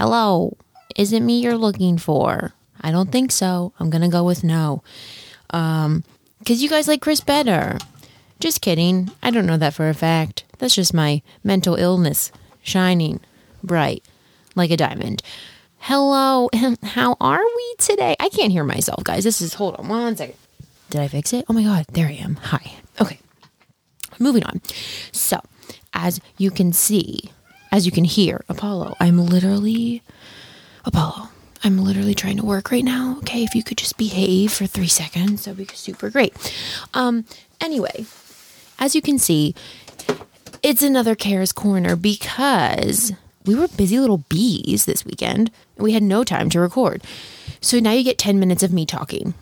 Hello, is it me you're looking for? I don't think so. I'm gonna go with no. Um, cause you guys like Chris better. Just kidding. I don't know that for a fact. That's just my mental illness shining bright like a diamond. Hello, how are we today? I can't hear myself, guys. This is, hold on one second. Did I fix it? Oh my God, there I am. Hi. Okay, moving on. So, as you can see, as you can hear, Apollo, I'm literally, Apollo, I'm literally trying to work right now. Okay, if you could just behave for three seconds, that'd be super great. Um, anyway, as you can see, it's another Kara's Corner because we were busy little bees this weekend and we had no time to record. So now you get 10 minutes of me talking.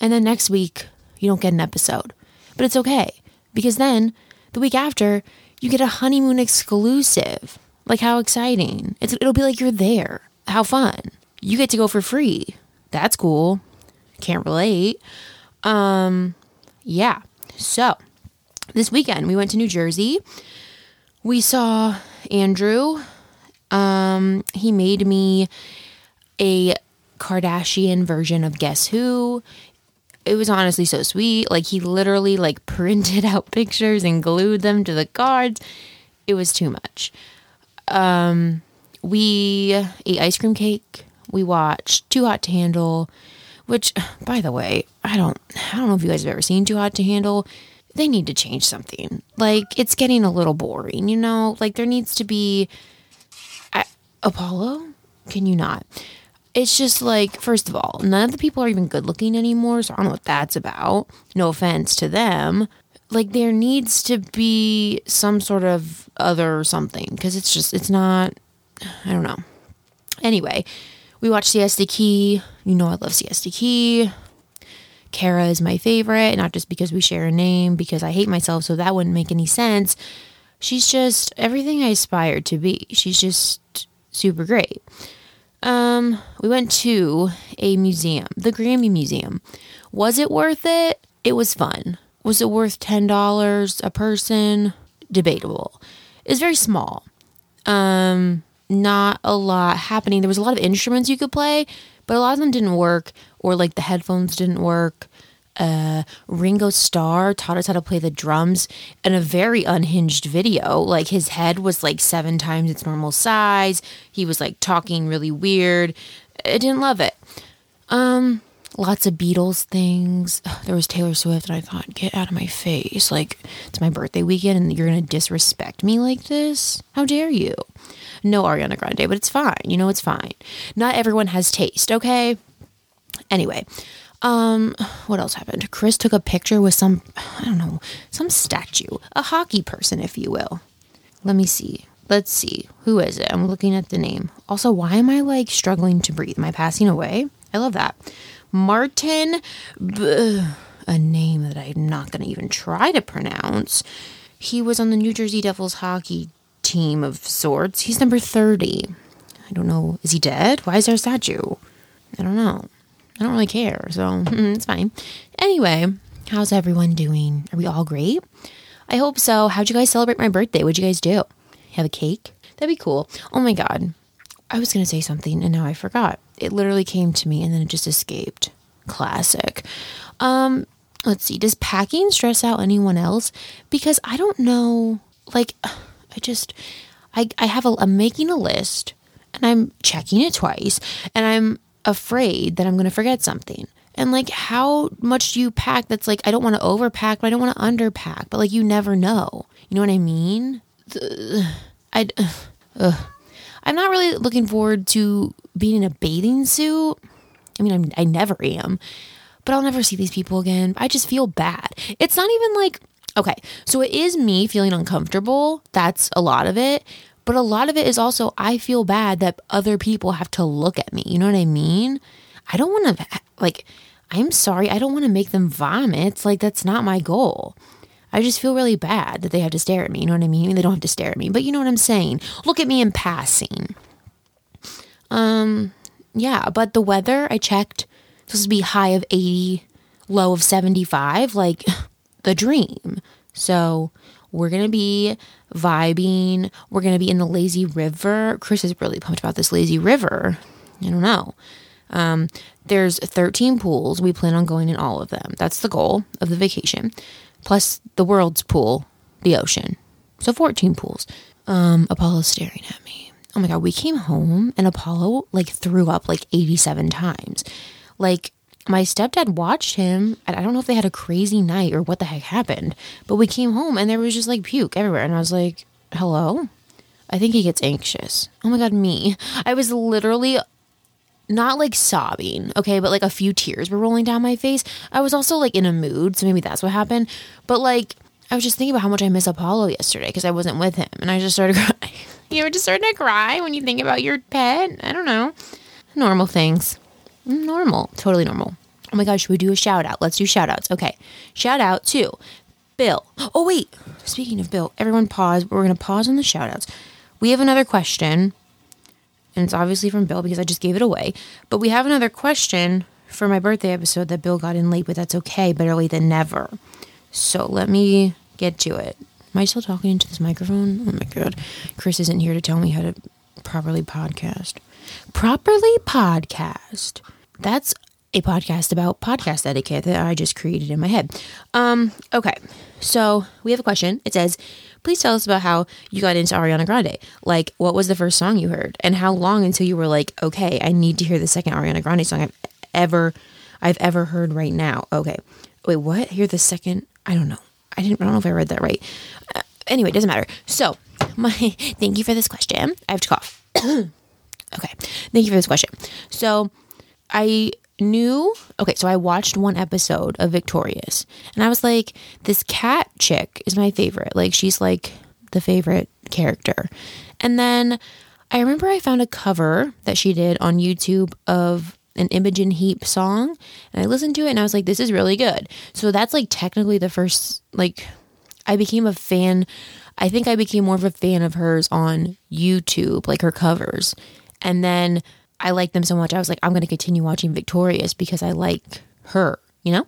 And then next week, you don't get an episode. But it's okay because then the week after, you get a honeymoon exclusive. Like, how exciting! It's, it'll be like you're there. How fun! You get to go for free. That's cool. Can't relate. Um, yeah. So, this weekend we went to New Jersey. We saw Andrew. Um, he made me a Kardashian version of Guess Who. It was honestly so sweet. Like he literally like printed out pictures and glued them to the cards. It was too much. Um, we ate ice cream cake. We watched Too Hot to Handle, which, by the way, I don't, I don't know if you guys have ever seen Too Hot to Handle they need to change something. Like it's getting a little boring, you know? Like there needs to be I, Apollo? Can you not? It's just like, first of all, none of the people are even good looking anymore, so I don't know what that's about. No offense to them. Like there needs to be some sort of other something because it's just it's not I don't know. Anyway, we watched Siesta Key. You know I love Siesta Key. Kara is my favorite, not just because we share a name, because I hate myself, so that wouldn't make any sense. She's just everything I aspired to be. She's just super great. Um, we went to a museum, the Grammy Museum. Was it worth it? It was fun. Was it worth $10 a person? Debatable. It's very small. Um, not a lot happening. There was a lot of instruments you could play, but a lot of them didn't work or like the headphones didn't work. Uh, Ringo Starr taught us how to play the drums in a very unhinged video. Like his head was like seven times its normal size. He was like talking really weird. I didn't love it. Um, lots of Beatles things. There was Taylor Swift, and I thought, get out of my face. Like, it's my birthday weekend, and you're to disrespect me like this? How dare you? No Ariana Grande, but it's fine. You know, it's fine. Not everyone has taste, okay? Anyway, um, what else happened? Chris took a picture with some, I don't know, some statue, a hockey person, if you will. Let me see. Let's see. Who is it? I'm looking at the name. Also, why am I like struggling to breathe? Am I passing away? I love that. Martin, a name that I'm not going to even try to pronounce. He was on the New Jersey Devils hockey team of sorts. He's number 30. I don't know. Is he dead? Why is there a statue? I don't know. I don't really care, so it's fine. Anyway, how's everyone doing? Are we all great? I hope so. How'd you guys celebrate my birthday? What'd you guys do? Have a cake? That'd be cool. Oh my god. I was going to say something and now I forgot. It literally came to me and then it just escaped. Classic. Um, let's see. Does packing stress out anyone else? Because I don't know. Like, I just, I, I have a, I'm making a list and I'm checking it twice and I'm afraid that I'm going to forget something. And like, how much do you pack that's like, I don't want to overpack, but I don't want to underpack, but like, you never know. You know what I mean? I, I'm not really looking forward to being in a bathing suit. I mean, I'm, I never am, but I'll never see these people again. I just feel bad. It's not even like, okay, so it is me feeling uncomfortable. That's a lot of it. But a lot of it is also, I feel bad that other people have to look at me. You know what I mean? I don't want to, like, I'm sorry. I don't want to make them vomit. Like, that's not my goal. I just feel really bad that they have to stare at me. You know what I mean? They don't have to stare at me, but you know what I'm saying? Look at me in passing. Um, yeah, but the weather, I checked, supposed to be high of 80, low of 75, like the dream. So we're going to be vibing. We're going to be in the lazy river. Chris is really pumped about this lazy river. I don't know. Um, there's 13 pools. We plan on going in all of them. That's the goal of the vacation. Plus the world's pool, the ocean. So 14 pools. Um, Apollo's staring at me. Oh my God, we came home and Apollo like threw up like 87 times. Like my stepdad watched him. I don't know if they had a crazy night or what the heck happened, but we came home and there was just like puke everywhere. And I was like, hello? I think he gets anxious. Oh my God, me. I was literally not like sobbing, okay, but like a few tears were rolling down my face. I was also like in a mood, so maybe that's what happened. But like, I was just thinking about how much I miss Apollo yesterday because I wasn't with him, and I just started crying. you ever just starting to cry when you think about your pet? I don't know. Normal things. Normal. Totally normal. Oh my gosh, should we do a shout out? Let's do shout outs. Okay. Shout out to Bill. Oh, wait. Speaking of Bill, everyone pause. We're going to pause on the shout outs. We have another question and it's obviously from Bill because I just gave it away. But we have another question for my birthday episode that Bill got in late, but that's okay. Better late than never. So let me get to it. Am I still talking into this microphone? Oh my god. Chris isn't here to tell me how to properly podcast. Properly podcast. That's a podcast about podcast etiquette that I just created in my head. Um, okay. So we have a question. It says, please tell us about how you got into Ariana Grande. Like, what was the first song you heard, and how long until you were like, okay, I need to hear the second Ariana Grande song I've ever, I've ever heard right now. Okay, wait, what? Hear the second? I don't know. I didn't. I don't know if I read that right. Uh, anyway, it doesn't matter. So, my thank you for this question. I have to cough. okay, thank you for this question. So, I knew okay so i watched one episode of victorious and i was like this cat chick is my favorite. Like she's like the favorite character. And then i remember i found a cover that she did on youtube of an imogen heap song and i listened to it and i was like this is really good. So that's like technically the first like i became a fan i think i became more of a fan of hers on youtube like her covers. And then I like them so much. I was like, I'm going to continue watching Victorious because I like her, you know?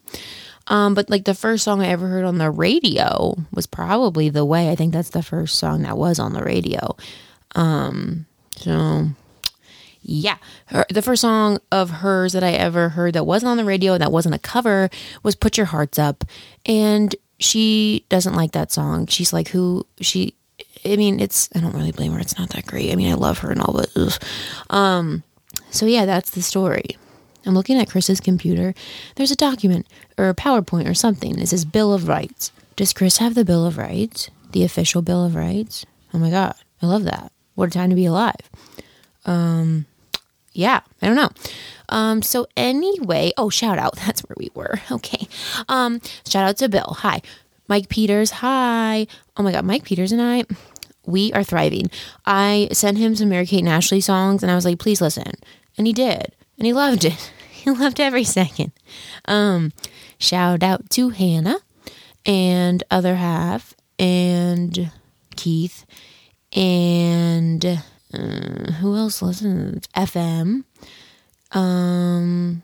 Um, but like the first song I ever heard on the radio was probably The Way. I think that's the first song that was on the radio. Um, so yeah, her, the first song of hers that I ever heard that wasn't on the radio, and that wasn't a cover, was Put Your Hearts Up. And she doesn't like that song. She's like, who she, I mean, it's, I don't really blame her. It's not that great. I mean, I love her and all, but, ugh. um, so, yeah, that's the story. I'm looking at Chris's computer. There's a document or a PowerPoint or something. It says Bill of Rights. Does Chris have the Bill of Rights? The official Bill of Rights? Oh my God. I love that. What a time to be alive. Um, yeah, I don't know. Um, so anyway, oh, shout out. That's where we were. Okay. Um, shout out to Bill. Hi. Mike Peters. Hi. Oh my God. Mike Peters and I, we are thriving. I sent him some Mary Kate and Ashley songs and I was like, please listen. And he did. And he loved it. He loved every second. Um, shout out to Hannah and other half and Keith and uh, who else listens? FM. Um,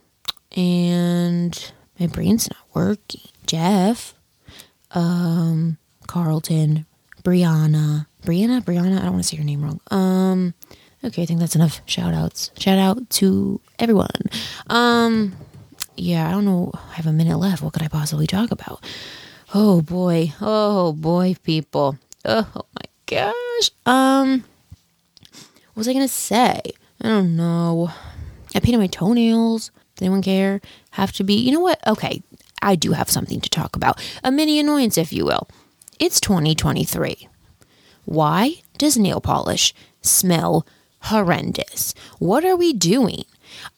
and my brain's not working. Jeff. Um, Carlton. Brianna. Brianna? Brianna? I don't want to say your name wrong. Um, Okay, I think that's enough shout outs. Shout out to everyone. Um yeah, I don't know. I have a minute left. What could I possibly talk about? Oh boy. Oh boy, people. Oh, my gosh. Um what was I gonna say? I don't know. I painted my toenails. Does anyone care? Have to be you know what? Okay. I do have something to talk about. A mini annoyance, if you will. It's 2023. Why does nail polish smell horrendous. What are we doing?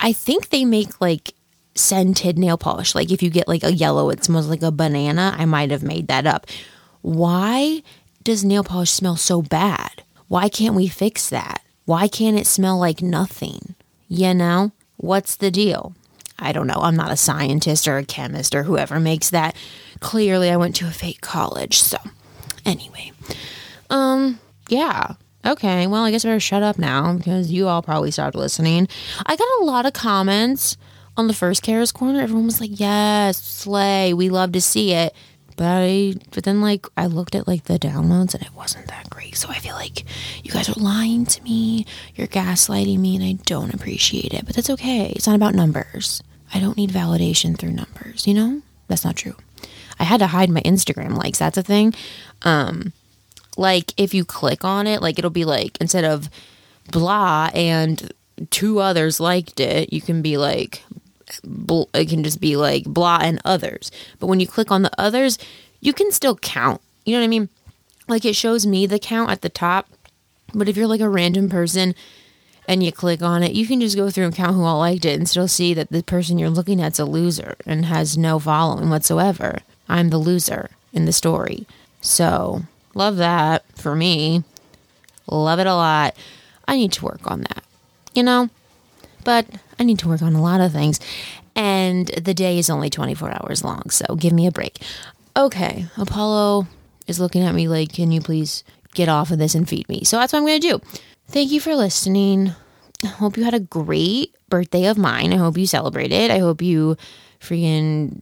I think they make like scented nail polish. Like if you get like a yellow, it smells like a banana. I might have made that up. Why does nail polish smell so bad? Why can't we fix that? Why can't it smell like nothing? You know, what's the deal? I don't know. I'm not a scientist or a chemist or whoever makes that. Clearly, I went to a fake college. So, anyway, um, yeah, Okay, well, I guess I better shut up now because you all probably stopped listening. I got a lot of comments on the first Kara's Corner. Everyone was like, yes, slay. We love to see it. But I, but then like I looked at like the downloads and it wasn't that great. So I feel like you guys are lying to me. You're gaslighting me, and I don't appreciate it. But that's okay. It's not about numbers. I don't need validation through numbers. You know, that's not true. I had to hide my Instagram likes. That's a thing. Um, like if you click on it, like it'll be like instead of blah and two others liked it, you can be like bl- it can just be like blah and others. But when you click on the others, you can still count. You know what I mean? Like it shows me the count at the top, but if you're like a random person and you click on it, you can just go through and count who all liked it and still see that the person you're looking at's a loser and has no following whatsoever. I'm the loser in the story. So, love that for me. Love it a lot. I need to work on that, you know? But I need to work on a lot of things. And the day is only 24 hours long, so give me a break. Okay, Apollo is looking at me like, can you please get off of this and feed me? So that's what I'm going to do. Thank you for listening. I hope you had a great birthday of mine. I hope you celebrated. I hope you freaking,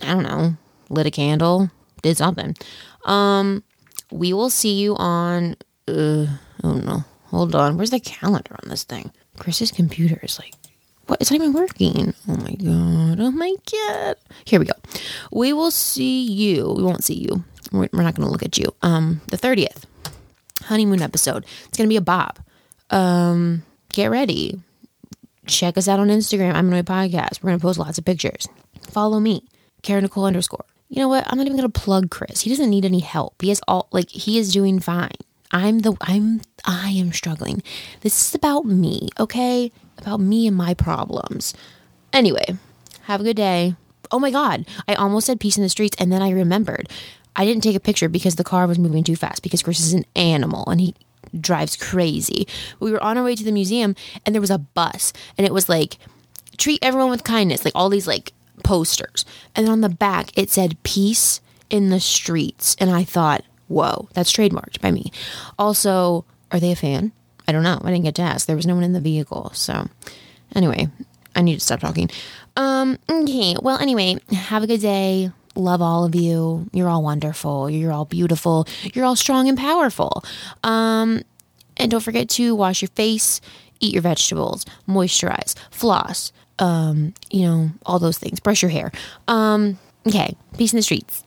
I don't know, lit a candle, did something. Um, we will see you on, uh, oh no, hold on. Where's the calendar on this thing? Chris's computer is like, what? It's not even working. Oh my god. Oh my god. Here we go. We will see you. We won't see you. We're, we're not going to look at you. Um, the 30th honeymoon episode. It's going to be a Bob. Um, get ready. Check us out on Instagram. I'm my podcast. We're going to post lots of pictures. Follow me, Karen Nicole underscore. You know what? I'm not even going to plug Chris. He doesn't need any help. He has all, like, he is doing fine. I'm the, I'm, I am struggling. This is about me, okay? About me and my problems. Anyway, have a good day. Oh my God. I almost said peace in the streets and then I remembered. I didn't take a picture because the car was moving too fast because Chris is an animal and he drives crazy. We were on our way to the museum and there was a bus and it was like treat everyone with kindness, like all these like posters. And on the back it said peace in the streets and I thought, "Whoa, that's trademarked by me." Also, are they a fan? I don't know. I didn't get to ask. There was no one in the vehicle. So, anyway, I need to stop talking. Um, okay. Well, anyway, have a good day love all of you. You're all wonderful. You're all beautiful. You're all strong and powerful. Um, and don't forget to wash your face, eat your vegetables, moisturize, floss, um, you know, all those things. Brush your hair. Um, okay. Peace in the streets.